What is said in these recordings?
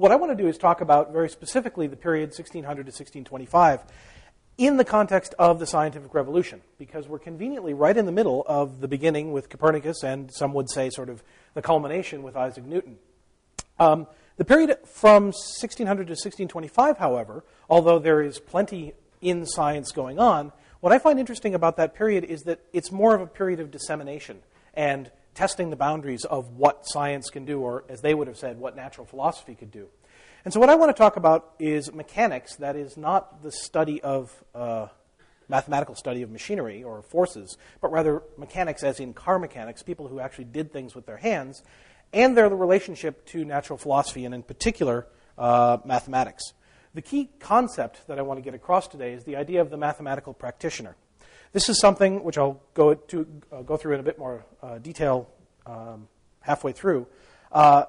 what I want to do is talk about very specifically the period 1600 to 1625 in the context of the scientific revolution, because we're conveniently right in the middle of the beginning with Copernicus and some would say sort of the culmination with Isaac Newton. Um, the period from 1600 to 1625, however, although there is plenty in science going on, what I find interesting about that period is that it's more of a period of dissemination and testing the boundaries of what science can do, or as they would have said, what natural philosophy could do. And so, what I want to talk about is mechanics that is not the study of uh, mathematical study of machinery or forces, but rather mechanics as in car mechanics, people who actually did things with their hands, and their relationship to natural philosophy, and in particular, uh, mathematics. The key concept that I want to get across today is the idea of the mathematical practitioner. This is something which I'll go, to, uh, go through in a bit more uh, detail um, halfway through, uh,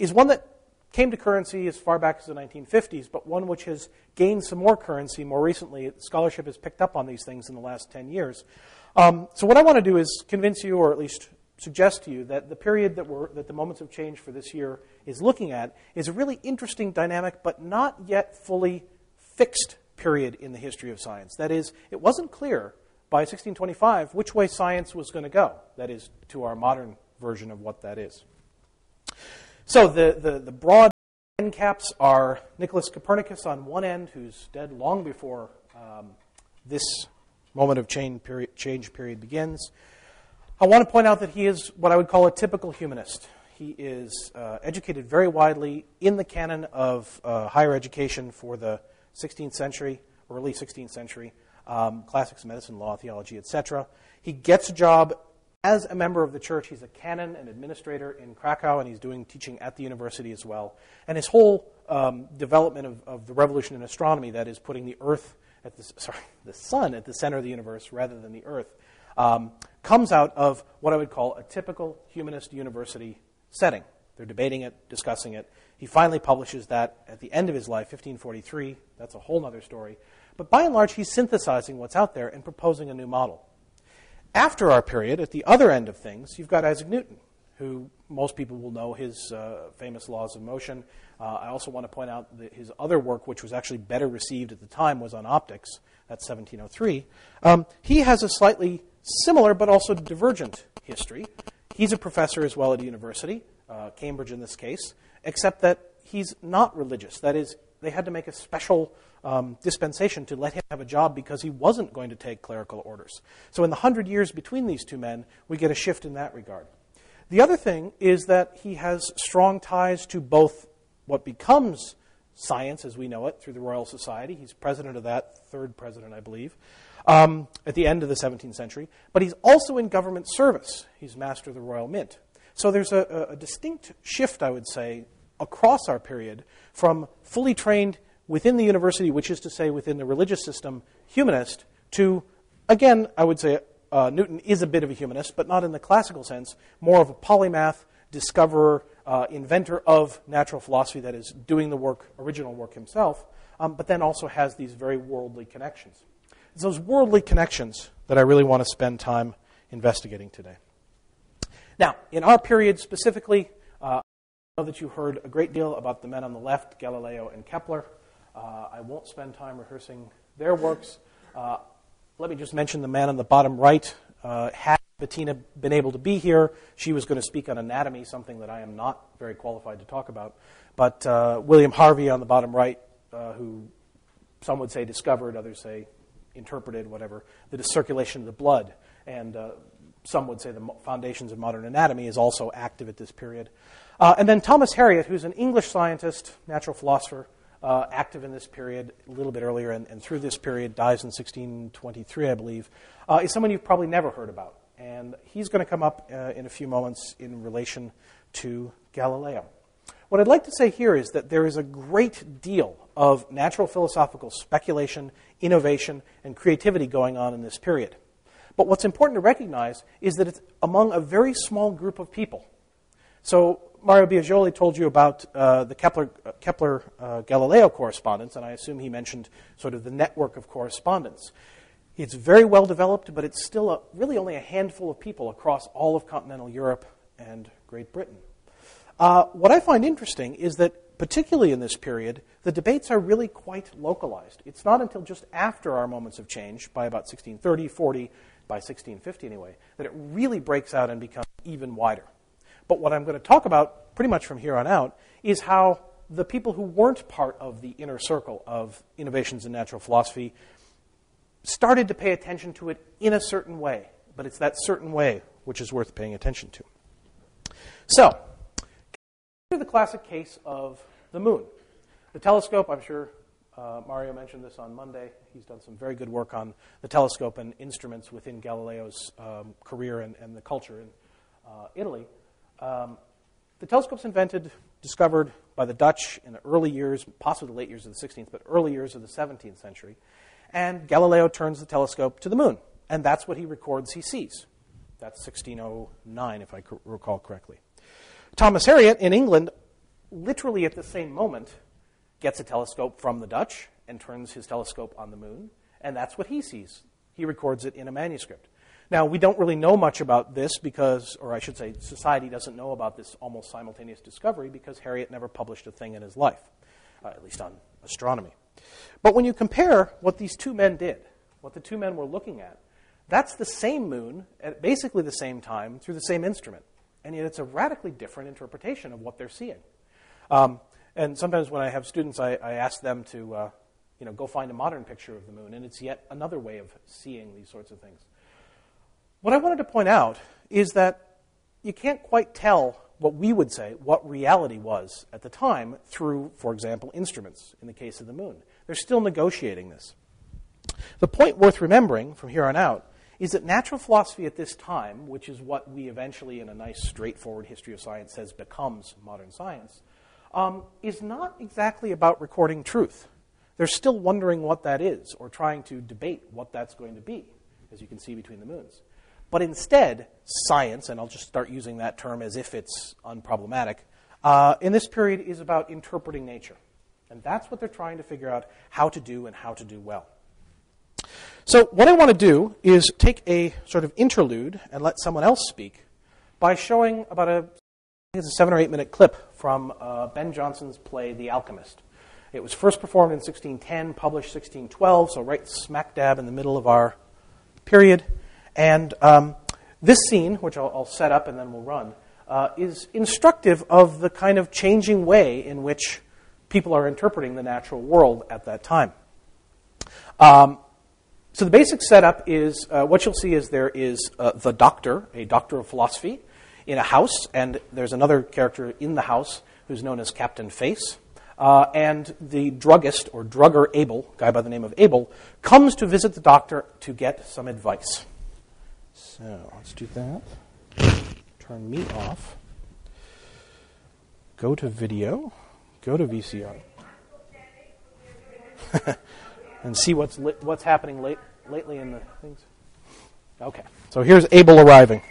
is one that came to currency as far back as the 1950s, but one which has gained some more currency more recently. Scholarship has picked up on these things in the last 10 years. Um, so, what I want to do is convince you, or at least suggest to you, that the period that, we're, that the Moments of Change for this year is looking at is a really interesting dynamic, but not yet fully fixed period in the history of science. That is, it wasn't clear by 1625 which way science was going to go, that is, to our modern version of what that is. So the, the, the broad end caps are Nicholas Copernicus on one end, who's dead long before um, this moment of change period, change period begins. I want to point out that he is what I would call a typical humanist. He is uh, educated very widely in the canon of uh, higher education for the 16th century, early 16th century, um, classics, medicine, law, theology, etc. He gets a job as a member of the church, he's a canon and administrator in Krakow, and he's doing teaching at the university as well. And his whole um, development of, of, the revolution in astronomy, that is putting the Earth at the sorry, the sun at the center of the universe rather than the Earth, um, comes out of what I would call a typical humanist university setting. They're debating it, discussing it. He finally publishes that at the end of his life, 1543. That's a whole other story. But by and large, he's synthesizing what's out there and proposing a new model. After our period, at the other end of things, you've got Isaac Newton, who most people will know his uh, famous laws of motion. Uh, I also want to point out that his other work, which was actually better received at the time, was on optics. That's 1703. Um, he has a slightly similar but also divergent history. He's a professor as well at a university, uh, Cambridge in this case, except that he's not religious. That is, they had to make a special um, dispensation to let him have a job because he wasn't going to take clerical orders. So, in the hundred years between these two men, we get a shift in that regard. The other thing is that he has strong ties to both what becomes science as we know it through the Royal Society. He's president of that, third president, I believe, um, at the end of the 17th century. But he's also in government service. He's master of the Royal Mint. So there's a, a distinct shift, I would say, across our period from fully trained within the university, which is to say within the religious system, humanist, to, again, I would say uh, Newton is a bit of a humanist, but not in the classical sense, more of a polymath, discoverer, uh, inventor of natural philosophy that is doing the work, original work himself, um, but then also has these very worldly connections. It's those worldly connections that I really want to spend time investigating today. Now, in our period specifically, uh, I know that you heard a great deal about the men on the left, Galileo and Kepler. Uh, I won't spend time rehearsing their works. Uh, let me just mention the man on the bottom right. Uh, had Bettina been able to be here, she was going to speak on anatomy, something that I am not very qualified to talk about. But uh, William Harvey on the bottom right, uh, who some would say discovered, others say interpreted, whatever, the circulation of the blood. And uh, some would say the foundations of modern anatomy is also active at this period. and then Thomas Harriot, who's an English scientist, natural philosopher, uh, active in this period a little bit earlier and, and, through this period, dies in 1623, I believe, uh, is someone you've probably never heard about. And he's going to come up uh, in a few moments in relation to Galileo. What I'd like to say here is that there is a great deal of natural philosophical speculation, innovation, and creativity going on in this period. But what's important to recognize is that it's among a very small group of people. So Mario Biagioli told you about uh, the Kepler, uh, Kepler uh, Galileo correspondence, and I assume he mentioned sort of the network of correspondence. It's very well developed, but it's still a, really only a handful of people across all of continental Europe and Great Britain. Uh, what I find interesting is that particularly in this period, the debates are really quite localized. It's not until just after our moments of change, by about 1630, 40, by 1650 anyway, that it really breaks out and becomes even wider. But what I'm going to talk about pretty much from here on out is how the people who weren't part of the inner circle of innovations in natural philosophy started to pay attention to it in a certain way. But it's that certain way which is worth paying attention to. So, the classic case of the moon. The telescope, I'm sure uh, Mario mentioned this on Monday. He's done some very good work on the telescope and instruments within Galileo's um, career and, and, the culture in uh, Italy. Um, the telescope's invented, discovered by the Dutch in the early years, possibly the late years of the 16th, but early years of the 17th century. And Galileo turns the telescope to the moon, and that's what he records he sees. That's 1609, if I recall correctly. Thomas Harriot in England, literally at the same moment, gets a telescope from the Dutch and turns his telescope on the moon, and that's what he sees. He records it in a manuscript. Now, we don't really know much about this because, or I should say, society doesn't know about this almost simultaneous discovery because Harriot never published a thing in his life, uh, at least on astronomy. But when you compare what these two men did, what the two men were looking at, that's the same moon at basically the same time through the same instrument. And yet it's a radically different interpretation of what they're seeing. Um, and sometimes when I have students, I, I ask them to uh, you know, go find a modern picture of the moon, and it's yet another way of seeing these sorts of things. What I wanted to point out is that you can't quite tell what we would say what reality was at the time through, for example, instruments in the case of the moon. They're still negotiating this. The point worth remembering from here on out is that natural philosophy at this time, which is what we eventually, in a nice, straightforward history of science, says becomes modern science, um, is not exactly about recording truth. They're still wondering what that is or trying to debate what that's going to be, as you can see between the moons. But instead, science, and I'll just start using that term as if it's unproblematic, uh, in this period is about interpreting nature. And that's what they're trying to figure out how to do and how to do well. So, what I want to do is take a sort of interlude and let someone else speak by showing about a, it's a seven or eight minute clip from uh, Ben Jonson's play The Alchemist. It was first performed in 1610, published 1612, so right smack dab in the middle of our period. And um, this scene, which I'll, I'll, set up and then we'll run, uh, is instructive of the kind of changing way in which people are interpreting the natural world at that time. Um, so the basic setup is uh, what you'll see is there is uh, the doctor, a doctor of philosophy, in a house, and there's another character in the house who's known as Captain Face. Uh, and the druggist, or drugger Abel, guy by the name of Abel, comes to visit the doctor to get some advice. So let's do that. Turn me off. Go to video. Go to VCR. and see what's li- what's happening late, lately in the things. Okay, so here's Abel arriving.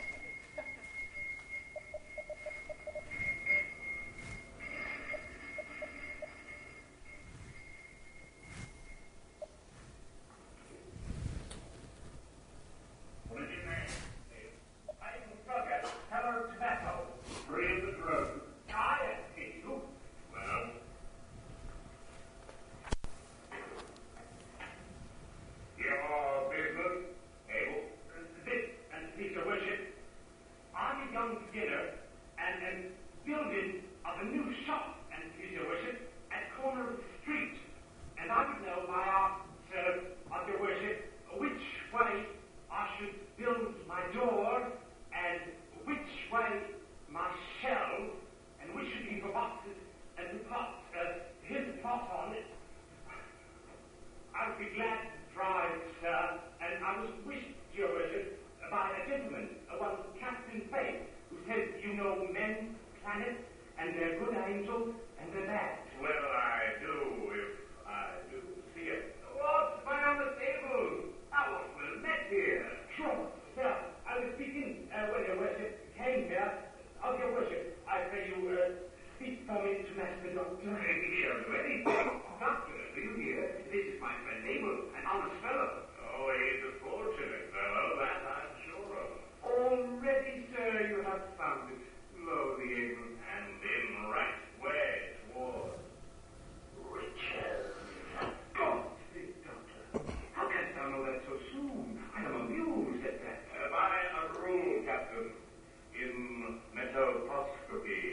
apostrophe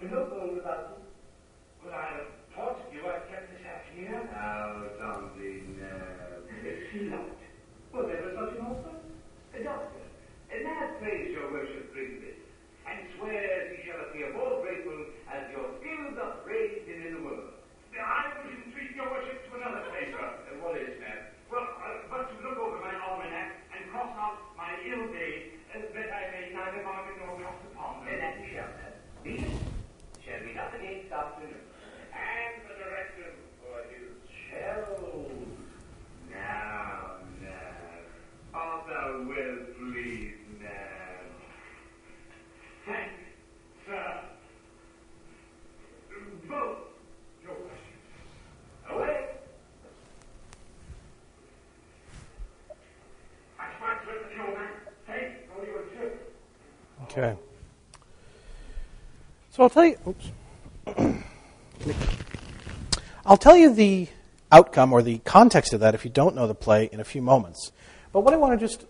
shop. And no gold about it. But I have taught you I kept this hat here. Now, something, uh... If she liked. Was ever such an offer? A doctor. A man prays your worship brings this, and swears he shall appear more grateful as your skill doth raise him in the world. I will entreat your worship to another favor. Uh, what is that? Well, uh, but to look over my almanac and cross out my ill days, uh, that I may neither bargain nor cross upon them. Then that you shall, sir. These shall be done against afternoon. And the director for his shells. Now, now, art thou well pleased now? Thank, sir. Both your questions. Away. I smart with the your man. Take all your trip. Okay. So I'll tell you. Oops. I'll tell you the outcome or the context of that if you don't know the play in a few moments. But what I want to just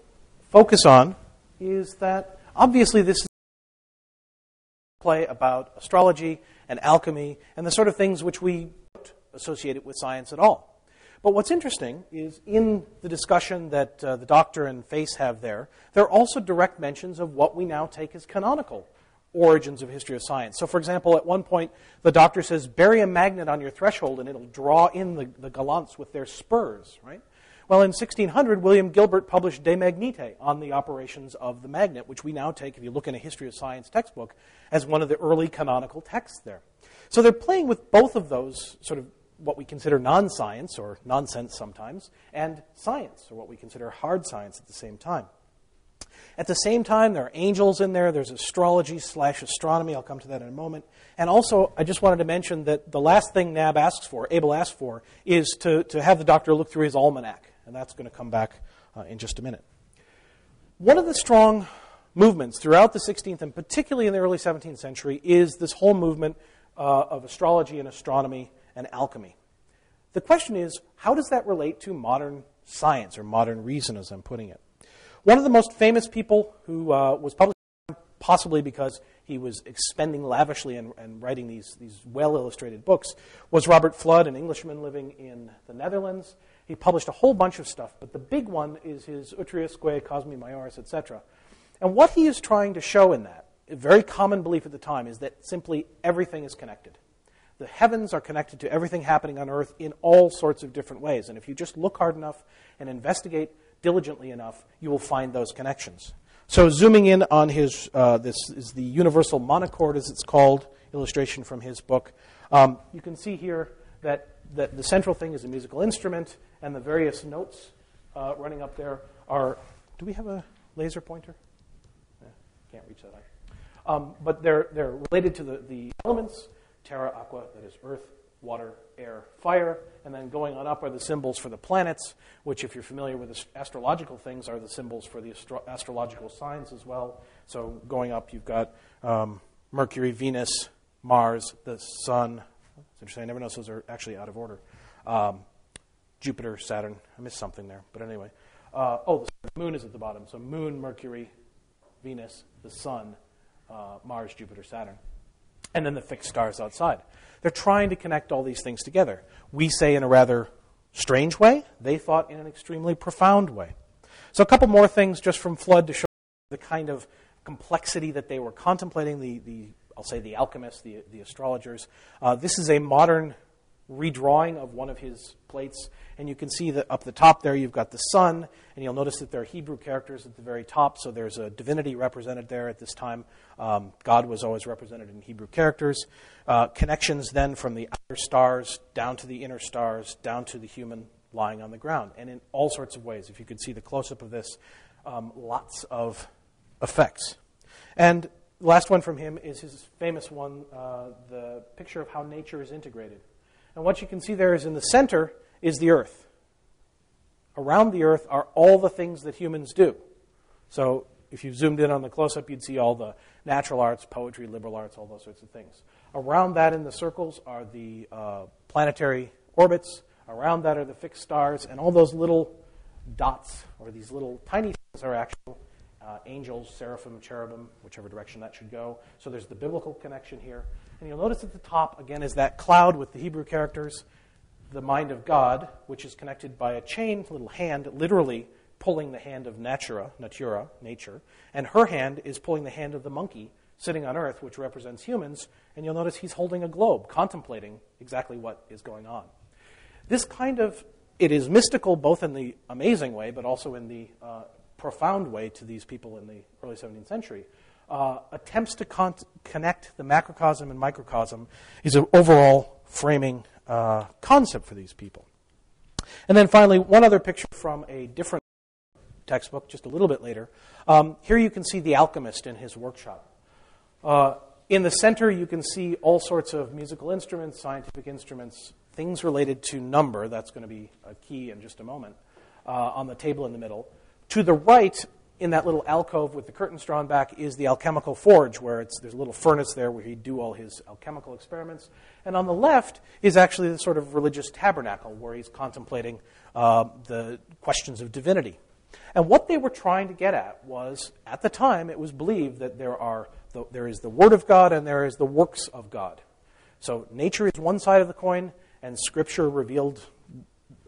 focus on is that obviously this is a play about astrology and alchemy and the sort of things which we don't associate it with science at all. But what's interesting is in the discussion that uh, the doctor and Face have there, there are also direct mentions of what we now take as canonical origins of history of science. So, for example, at one point, the doctor says, bury a magnet on your threshold and it'll draw in the, the gallants with their spurs, right? Well, in 1600, William Gilbert published De Magnete on the operations of the magnet, which we now take, if you look in a history of science textbook, as one of the early canonical texts there. So they're playing with both of those sort of what we consider non science, or nonsense sometimes, and science, or what we consider hard science at the same time. At the same time, there are angels in there. There's astrology slash astronomy. I'll come to that in a moment. And also, I just wanted to mention that the last thing Nab asks for, Abel asks for, is to, to have the doctor look through his almanac. And that's going to come back uh, in just a minute. One of the strong movements throughout the 16th and particularly in the early 17th century is this whole movement uh, of astrology and astronomy and alchemy. The question is, how does that relate to modern science or modern reason, as I'm putting it? One of the most famous people who uh, was published, possibly because he was expending lavishly and, and writing these, these well illustrated books, was Robert Fludd, an Englishman living in the Netherlands. He published a whole bunch of stuff, but the big one is his Utriusque, Cosmi Majoris, etc. And what he is trying to show in that, a very common belief at the time, is that simply everything is connected. The heavens are connected to everything happening on earth in all sorts of different ways. And if you just look hard enough and investigate diligently enough, you will find those connections. So, zooming in on his, uh, this is the universal monochord, as it's called, illustration from his book. Um, you can see here that, that the central thing is a musical instrument, and the various notes uh, running up there are. Do we have a laser pointer? Yeah, can't reach that high. Um, but they're, they're related to the, the elements terra, aqua, that is earth, water, air, fire, and then going on up are the symbols for the planets, which, if you're familiar with astrological things, are the symbols for the astro- astrological signs as well. So going up, you've got um, Mercury, Venus, Mars, the Sun. It's interesting, I never noticed those are actually out of order. Um, Jupiter, Saturn. I missed something there, but anyway. Uh, oh, the moon is at the bottom. So moon, Mercury, Venus, the Sun, uh, Mars, Jupiter, Saturn and then the fixed stars outside. They're trying to connect all these things together. We say in a rather strange way, they thought in an extremely profound way. So, a couple more things just from Fludd to show the kind of complexity that they were contemplating, the, the I'll say the alchemists, the, the astrologers. Uh, this is a modern redrawing of one of his plates, and you can see that up the top there you've got the sun, and you'll notice that there are Hebrew characters at the very top, so there's a divinity represented there at this time. Um, God was always represented in Hebrew characters. Uh, connections then from the outer stars down to the inner stars, down to the human lying on the ground, and in all sorts of ways. If you could see the close up of this, um, lots of effects. And last one from him is his famous one, uh, the picture of how nature is integrated. And what you can see there is in the center is the earth. Around the earth are all the things that humans do. So if you zoomed in on the close up, you'd see all the natural arts, poetry, liberal arts, all those sorts of things. Around that in the circles are the uh, planetary orbits. Around that are the fixed stars, and all those little dots, or these little tiny things, are actual uh, angels, seraphim, cherubim, whichever direction that should go. So there's the biblical connection here. And you'll notice at the top, again, is that cloud with the Hebrew characters, the mind of God, which is connected by a chain, little hand, literally pulling the hand of Natura, Natura, nature, and her hand is pulling the hand of the monkey sitting on earth, which represents humans, and you'll notice he's holding a globe, contemplating exactly what is going on. This kind of, it is mystical both in the amazing way, but also in the uh, profound way to these people in the early 17th century. Uh, attempts to con- connect the macrocosm and microcosm is an overall framing uh, concept for these people. And then finally, one other picture from a different textbook, just a little bit later. Um, here you can see the alchemist in his workshop. Uh, in the center, you can see all sorts of musical instruments, scientific instruments, things related to number. That's going to be a key in just a moment. Uh, on the table in the middle. To the right, in that little alcove with the curtains drawn back, is the alchemical forge, where there's a little furnace there where he'd do all his alchemical experiments. And on the left is actually the sort of religious tabernacle where he's contemplating uh, the questions of divinity. And what they were trying to get at was, at the time, it was believed that there are the, there is the Word of God and there is the works of God. So nature is one side of the coin, and Scripture revealed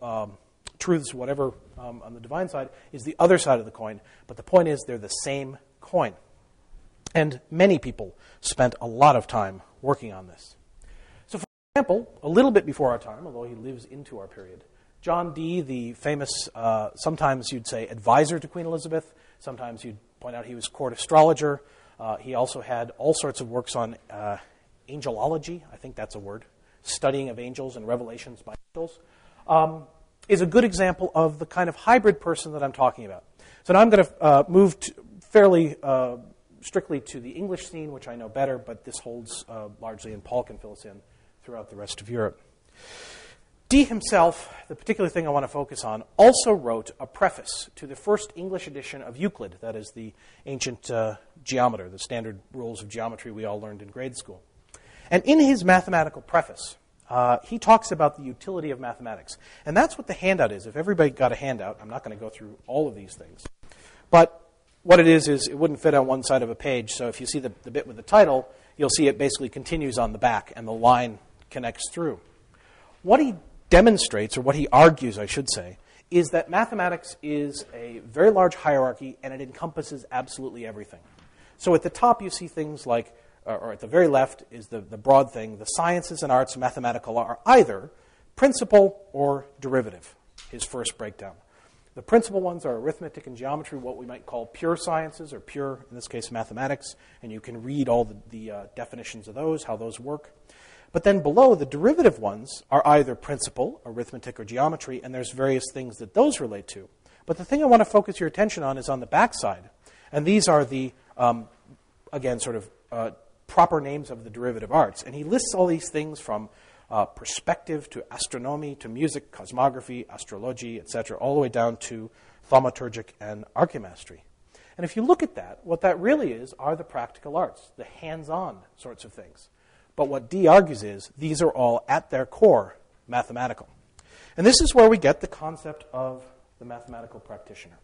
um, truths, whatever um, on the divine side, is the other side of the coin. But the point is, they're the same coin. And many people spent a lot of time working on this. So, for example, a little bit before our time, although he lives into our period, John Dee, the famous, uh, sometimes you'd say advisor to Queen Elizabeth, sometimes you'd point out he was court astrologer. Uh, he also had all sorts of works on uh, angelology, I think that's a word, studying of angels and revelations by angels, um, is a good example of the kind of hybrid person that I'm talking about. So now I'm going to uh, move to fairly uh, strictly to the English scene, which I know better, but this holds uh, largely, and Paul can fill us in throughout the rest of Europe. Dee himself, the particular thing I want to focus on, also wrote a preface to the first English edition of Euclid, that is the ancient uh, geometer, the standard rules of geometry we all learned in grade school. And in his mathematical preface, uh, he talks about the utility of mathematics. And that's what the handout is. If everybody got a handout, I'm not going to go through all of these things. But what it is, is it wouldn't fit on one side of a page. So if you see the, the bit with the title, you'll see it basically continues on the back and the line connects through. What he demonstrates, or what he argues, I should say, is that mathematics is a very large hierarchy and it encompasses absolutely everything. So at the top, you see things like, or at the very left is the, the broad thing the sciences and arts mathematical are either principal or derivative, his first breakdown. The principal ones are arithmetic and geometry, what we might call pure sciences, or pure, in this case, mathematics, and you can read all the, the uh, definitions of those, how those work. But then below, the derivative ones are either principal, arithmetic, or geometry, and there's various things that those relate to. But the thing I want to focus your attention on is on the backside. And these are the, um, again, sort of uh, proper names of the derivative arts. And he lists all these things from uh, perspective to astronomy to music, cosmography, astrology, etc., all the way down to thaumaturgic and archimastery. And if you look at that, what that really is are the practical arts, the hands on sorts of things. But what Dee argues is these are all at their core mathematical. And this is where we get the concept of the mathematical practitioner.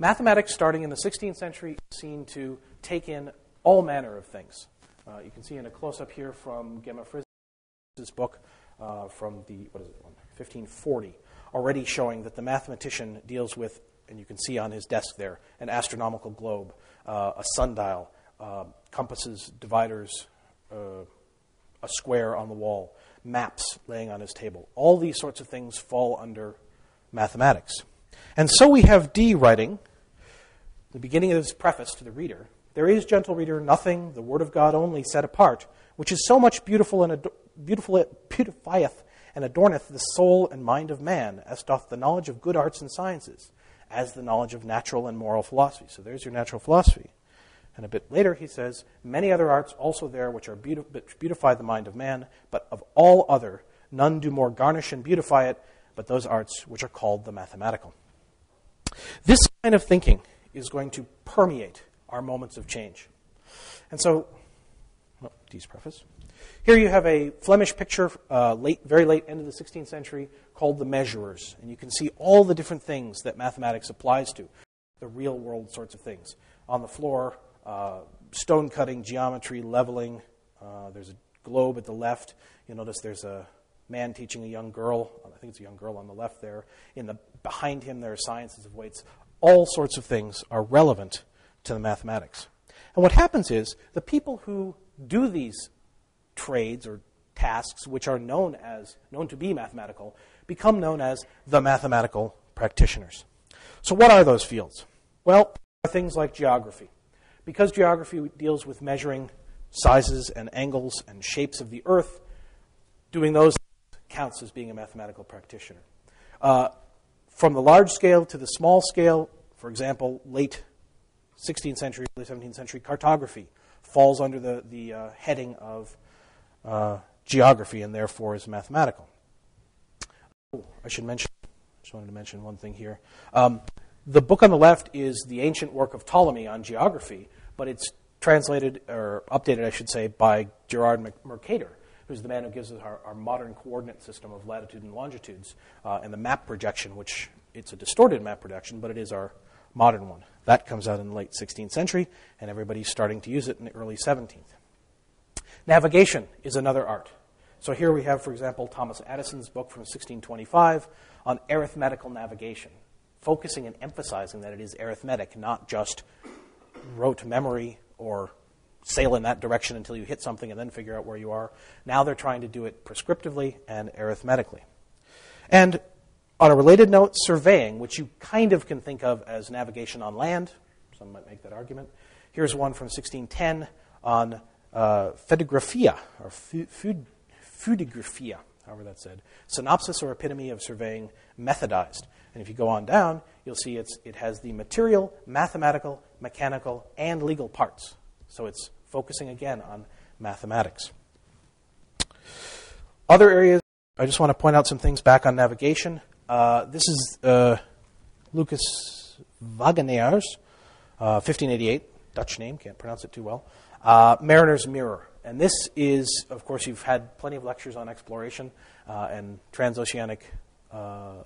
Mathematics, starting in the 16th century, is seen to take in all manner of things. Uh, you can see in a close up here from Gemma Frisius's book uh, from the, what is it, 1540, already showing that the mathematician deals with, and you can see on his desk there, an astronomical globe, uh, a sundial, uh, compasses, dividers, uh, a square on the wall, maps laying on his table. All these sorts of things fall under mathematics. And so we have Dee writing, the beginning of his preface to the reader There is, gentle reader, nothing, the Word of God only, set apart, which is so much beautiful and ad- beautiful, beautifieth and adorneth the soul and mind of man, as doth the knowledge of good arts and sciences, as the knowledge of natural and moral philosophy. So there's your natural philosophy. And a bit later he says, Many other arts also there which are beautif- which beautify the mind of man, but of all other, none do more garnish and beautify it, but those arts which are called the mathematical. This kind of thinking is going to permeate our moments of change. And so, well, Dee's preface. Here you have a Flemish picture, uh, late, very late end of the 16th century, called The Measurers. And you can see all the different things that mathematics applies to, the real world sorts of things. On the floor, uh, stone cutting, geometry, leveling. Uh, there's a globe at the left. You'll notice there's a man teaching a young girl. I think it's a young girl on the left there. In the behind him, there are sciences of weights. All sorts of things are relevant to the mathematics. And what happens is the people who do these trades or tasks, which are known as known to be mathematical, become known as the mathematical practitioners. So, what are those fields? Well, things like geography. Because geography deals with measuring sizes and angles and shapes of the Earth, doing those counts as being a mathematical practitioner. Uh, from the large scale to the small scale, for example, late 16th century, early 17th century cartography falls under the, the uh, heading of uh, geography and therefore is mathematical. Oh, I should mention, just wanted to mention one thing here. Um, the book on the left is the ancient work of Ptolemy on geography, but it's translated, or updated, I should say, by Gerard Mercator, who's the man who gives us our, our modern coordinate system of latitude and longitudes uh, and the map projection, which it's a distorted map projection, but it is our modern one. That comes out in the late 16th century, and everybody's starting to use it in the early 17th. Navigation is another art. So here we have, for example, Thomas Addison's book from 1625 on arithmetical navigation focusing and emphasizing that it is arithmetic, not just rote memory or sail in that direction until you hit something and then figure out where you are. Now they're trying to do it prescriptively and arithmetically. And on a related note, surveying, which you kind of can think of as navigation on land, some might make that argument. Here's one from 1610 on uh, fedigraphia, or fudigraphia, however that's said. Synopsis or epitome of surveying methodized. And if you go on down, you'll see it has the material, mathematical, mechanical, and legal parts. So it's focusing again on mathematics. Other areas, I just want to point out some things back on navigation. Uh, this is uh, Lucas Wagenaars, uh, 1588, Dutch name, can't pronounce it too well. Uh, Mariner's Mirror. And this is, of course, you've had plenty of lectures on exploration uh, and transoceanic uh,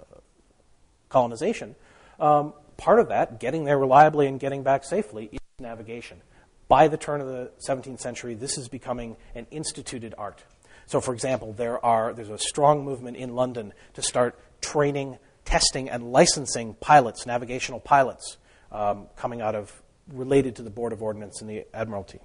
colonization, um, part of that, getting there reliably and getting back safely, is navigation. By the turn of the 17th century, this is becoming an instituted art. So, for example, there are, there's a strong movement in London to start training, testing, and licensing pilots, navigational pilots, um, coming out of related to the Board of Ordnance and the Admiralty.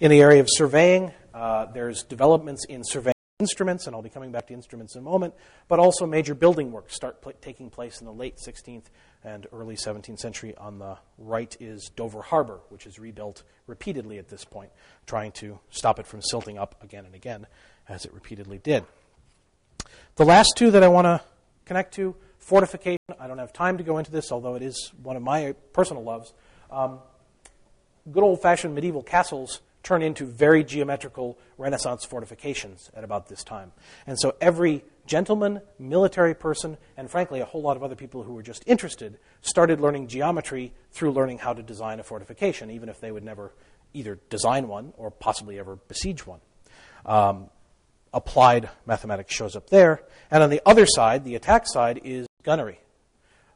In the area of surveying, uh, there's developments in surveying instruments, and I'll be coming back to instruments in a moment, but also major building work start pl- taking place in the late 16th and early 17th century. On the right is Dover Harbor, which is rebuilt repeatedly at this point, trying to stop it from silting up again and again, as it repeatedly did. The last two that I want to connect to fortification. I don't have time to go into this, although it is one of my personal loves. Um, good old fashioned medieval castles turn into very geometrical Renaissance fortifications at about this time. And so every gentleman, military person, and frankly, a whole lot of other people who were just interested started learning geometry through learning how to design a fortification, even if they would never either design one or possibly ever besiege one. Um, applied mathematics shows up there. And on the other side, the attack side, is gunnery.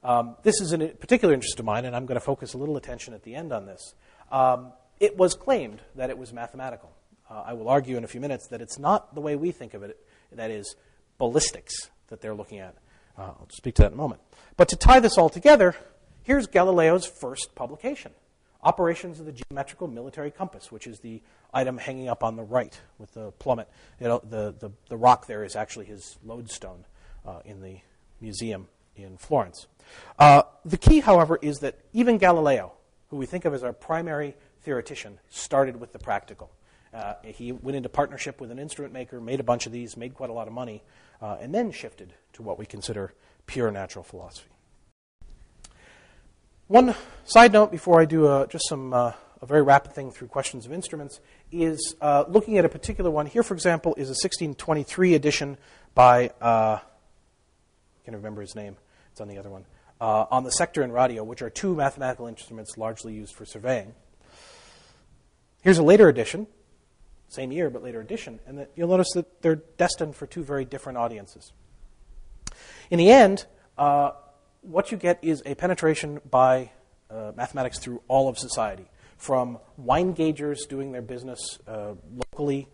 Um, this is a particular interest of mine, and I'm going to focus a little attention at the end on this. Um, it was claimed that it was mathematical. Uh, I will argue in a few minutes that it's not the way we think of it, that is, ballistics that they're looking at. Uh, I'll speak to that in a moment. But to tie this all together, here's Galileo's first publication operations of the geometrical military compass, which is the item hanging up on the right with the plummet. You know, the, the, the rock there is actually his lodestone uh, in the museum in Florence. Uh, the key, however, is that even Galileo, who we think of as our primary theoretician, started with the practical. Uh, he went into partnership with an instrument maker, made a bunch of these, made quite a lot of money, uh, and then shifted to what we consider pure natural philosophy. One side note before I do uh, just some uh, a very rapid thing through questions of instruments is uh, looking at a particular one. Here, for example, is a 1623 edition by uh, I can't remember his name. It's on the other one uh, on the sector and radio, which are two mathematical instruments largely used for surveying. Here's a later edition, same year but later edition, and that you'll notice that they're destined for two very different audiences. In the end, uh, what you get is a penetration by uh, mathematics through all of society, from wine gaugers doing their business uh, locally.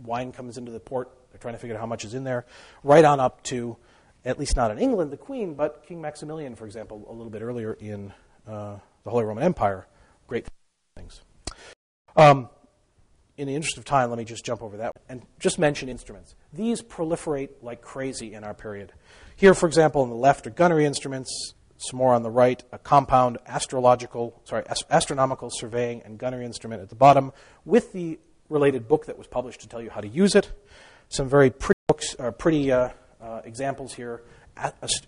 Wine comes into the port; they're trying to figure out how much is in there, right on up to, at least not in England, the Queen, but King Maximilian, for example, a little bit earlier in uh, the Holy Roman Empire. Great things. Um, in the interest of time, let me just jump over that and just mention instruments. These proliferate like crazy in our period. Here, for example, on the left are gunnery instruments, some more on the right, a compound astrological, sorry, astronomical surveying and gunnery instrument at the bottom, with the related book that was published to tell you how to use it. Some very pretty books, uh, pretty uh, uh, examples here.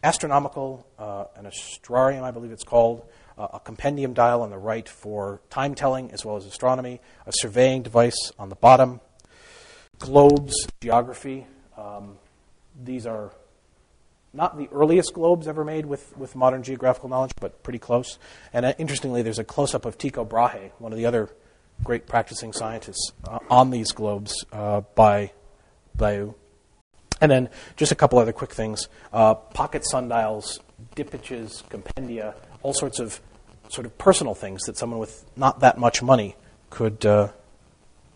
Astronomical, uh, an astrarium, I believe it's called, uh, a compendium dial on the right for time telling as well as astronomy, a surveying device on the bottom, globes, geography. Um, these are not the earliest globes ever made with, with modern geographical knowledge, but pretty close. And uh, interestingly, there's a close up of Tycho Brahe, one of the other great practicing scientists, uh, on these globes uh, by Blaeu. And then just a couple other quick things uh, pocket sundials, diptychs, compendia, all sorts of sort of personal things that someone with not that much money could uh,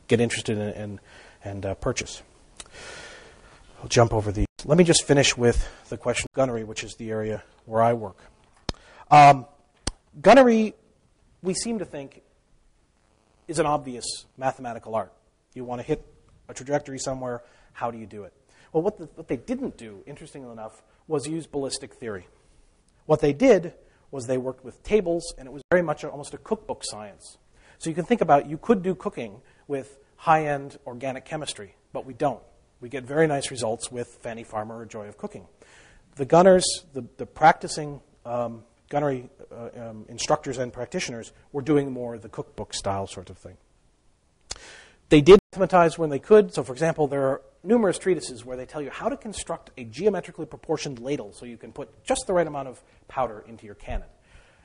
get interested in and, and uh, purchase. I'll jump over these. Let me just finish with the question of gunnery, which is the area where I work. Um, gunnery, we seem to think, is an obvious mathematical art. You want to hit a trajectory somewhere, how do you do it? Well, what, the, what they didn't do, interestingly enough, was use ballistic theory. What they did was they worked with tables, and it was very much almost a cookbook science. So you can think about you could do cooking with high end organic chemistry, but we don't. We get very nice results with Fanny Farmer or Joy of Cooking. The gunners, the, the practicing um, gunnery uh, um, instructors and practitioners were doing more the cookbook style sort of thing. They did mathematize when they could. So, for example, there are numerous treatises where they tell you how to construct a geometrically proportioned ladle so you can put just the right amount of powder into your cannon.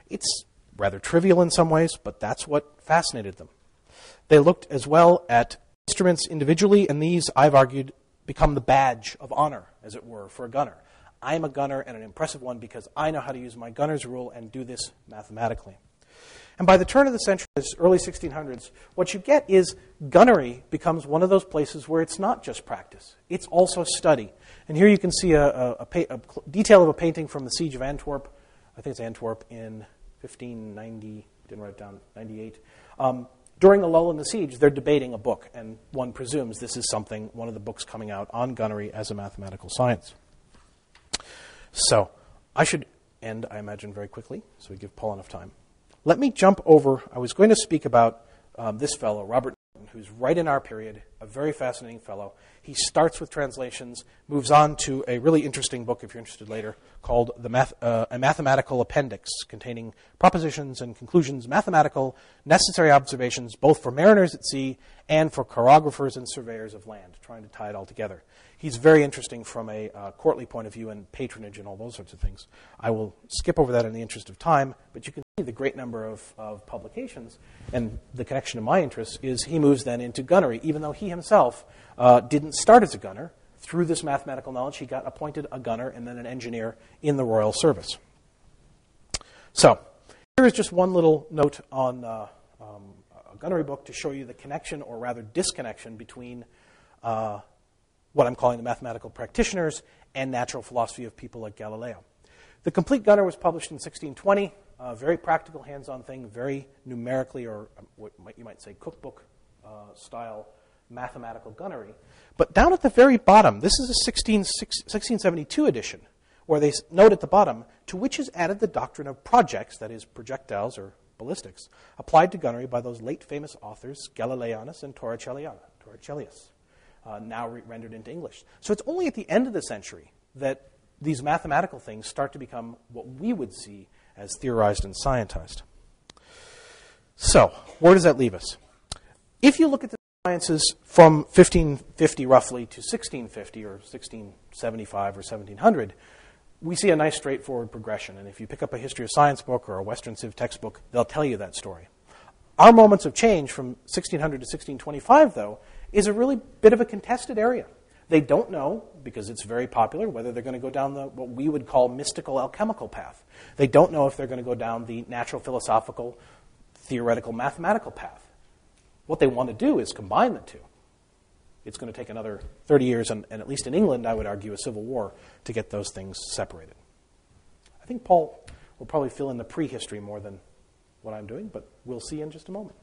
It's rather trivial in some ways, but that's what fascinated them. They looked as well at instruments individually, and these, I've argued, become the badge of honor, as it were, for a gunner. I'm a gunner and an impressive one because I know how to use my gunner's rule and do this mathematically. And by the turn of the century, this early 1600s, what you get is gunnery becomes one of those places where it's not just practice, it's also study. And here you can see a, a, a, a detail of a painting from the Siege of Antwerp. I think it's Antwerp in 1590, didn't write it down, 98. Um, during the lull in the siege, they're debating a book, and one presumes this is something, one of the books coming out on gunnery as a mathematical science. So, I should end, I imagine, very quickly, so we give Paul enough time. Let me jump over. I was going to speak about um, this fellow, Robert who's right in our period, a very fascinating fellow. He starts with translations, moves on to a really interesting book, if you're interested later, called the Math- uh, A Mathematical Appendix, containing propositions and conclusions, mathematical, necessary observations, both for mariners at sea and for chorographers and surveyors of land, trying to tie it all together. He's very interesting from a uh, courtly point of view and patronage and all those sorts of things. I will skip over that in the interest of time, but you can see the great number of, of publications. And the connection to my interests is he moves then into gunnery, even though he himself uh, didn't start as a gunner. Through this mathematical knowledge, he got appointed a gunner and then an engineer in the Royal Service. So, here is just one little note on uh, um, a gunnery book to show you the connection, or rather disconnection, between uh, what I'm calling the mathematical practitioners and natural philosophy of people like Galileo. The Complete Gunner was published in 1620. a very practical, hands on thing, very numerically, or um, what you might say, cookbook uh, style mathematical gunnery. But down at the very bottom, this is a 16, 1672 edition, where they note at the bottom, to which is added the doctrine of projects, that is, projectiles or ballistics, applied to gunnery by those late famous authors, Galileanus and Torricellius, uh, now re- rendered into English. So it's only at the end of the century that these mathematical things start to become what we would see as theorized and scientized. So, where does that leave us? If you look at the sciences from 1550 roughly to 1650 or 1675 or 1700, we see a nice straightforward progression. And if you pick up a history of science book or a Western Civ textbook, they'll tell you that story. Our moments of change from 1600 to 1625, though, is a really bit of a contested area. They don't know, because it's very popular, whether they're going to go down the what we would call mystical alchemical path. They don't know if they're going to go down the natural philosophical, theoretical, mathematical path. What they want to do is combine the two. It's going to take another 30 years, and, and at least in England, I would argue, a civil war to get those things separated. I think Paul will probably fill in the prehistory more than what I'm doing, but we'll see in just a moment.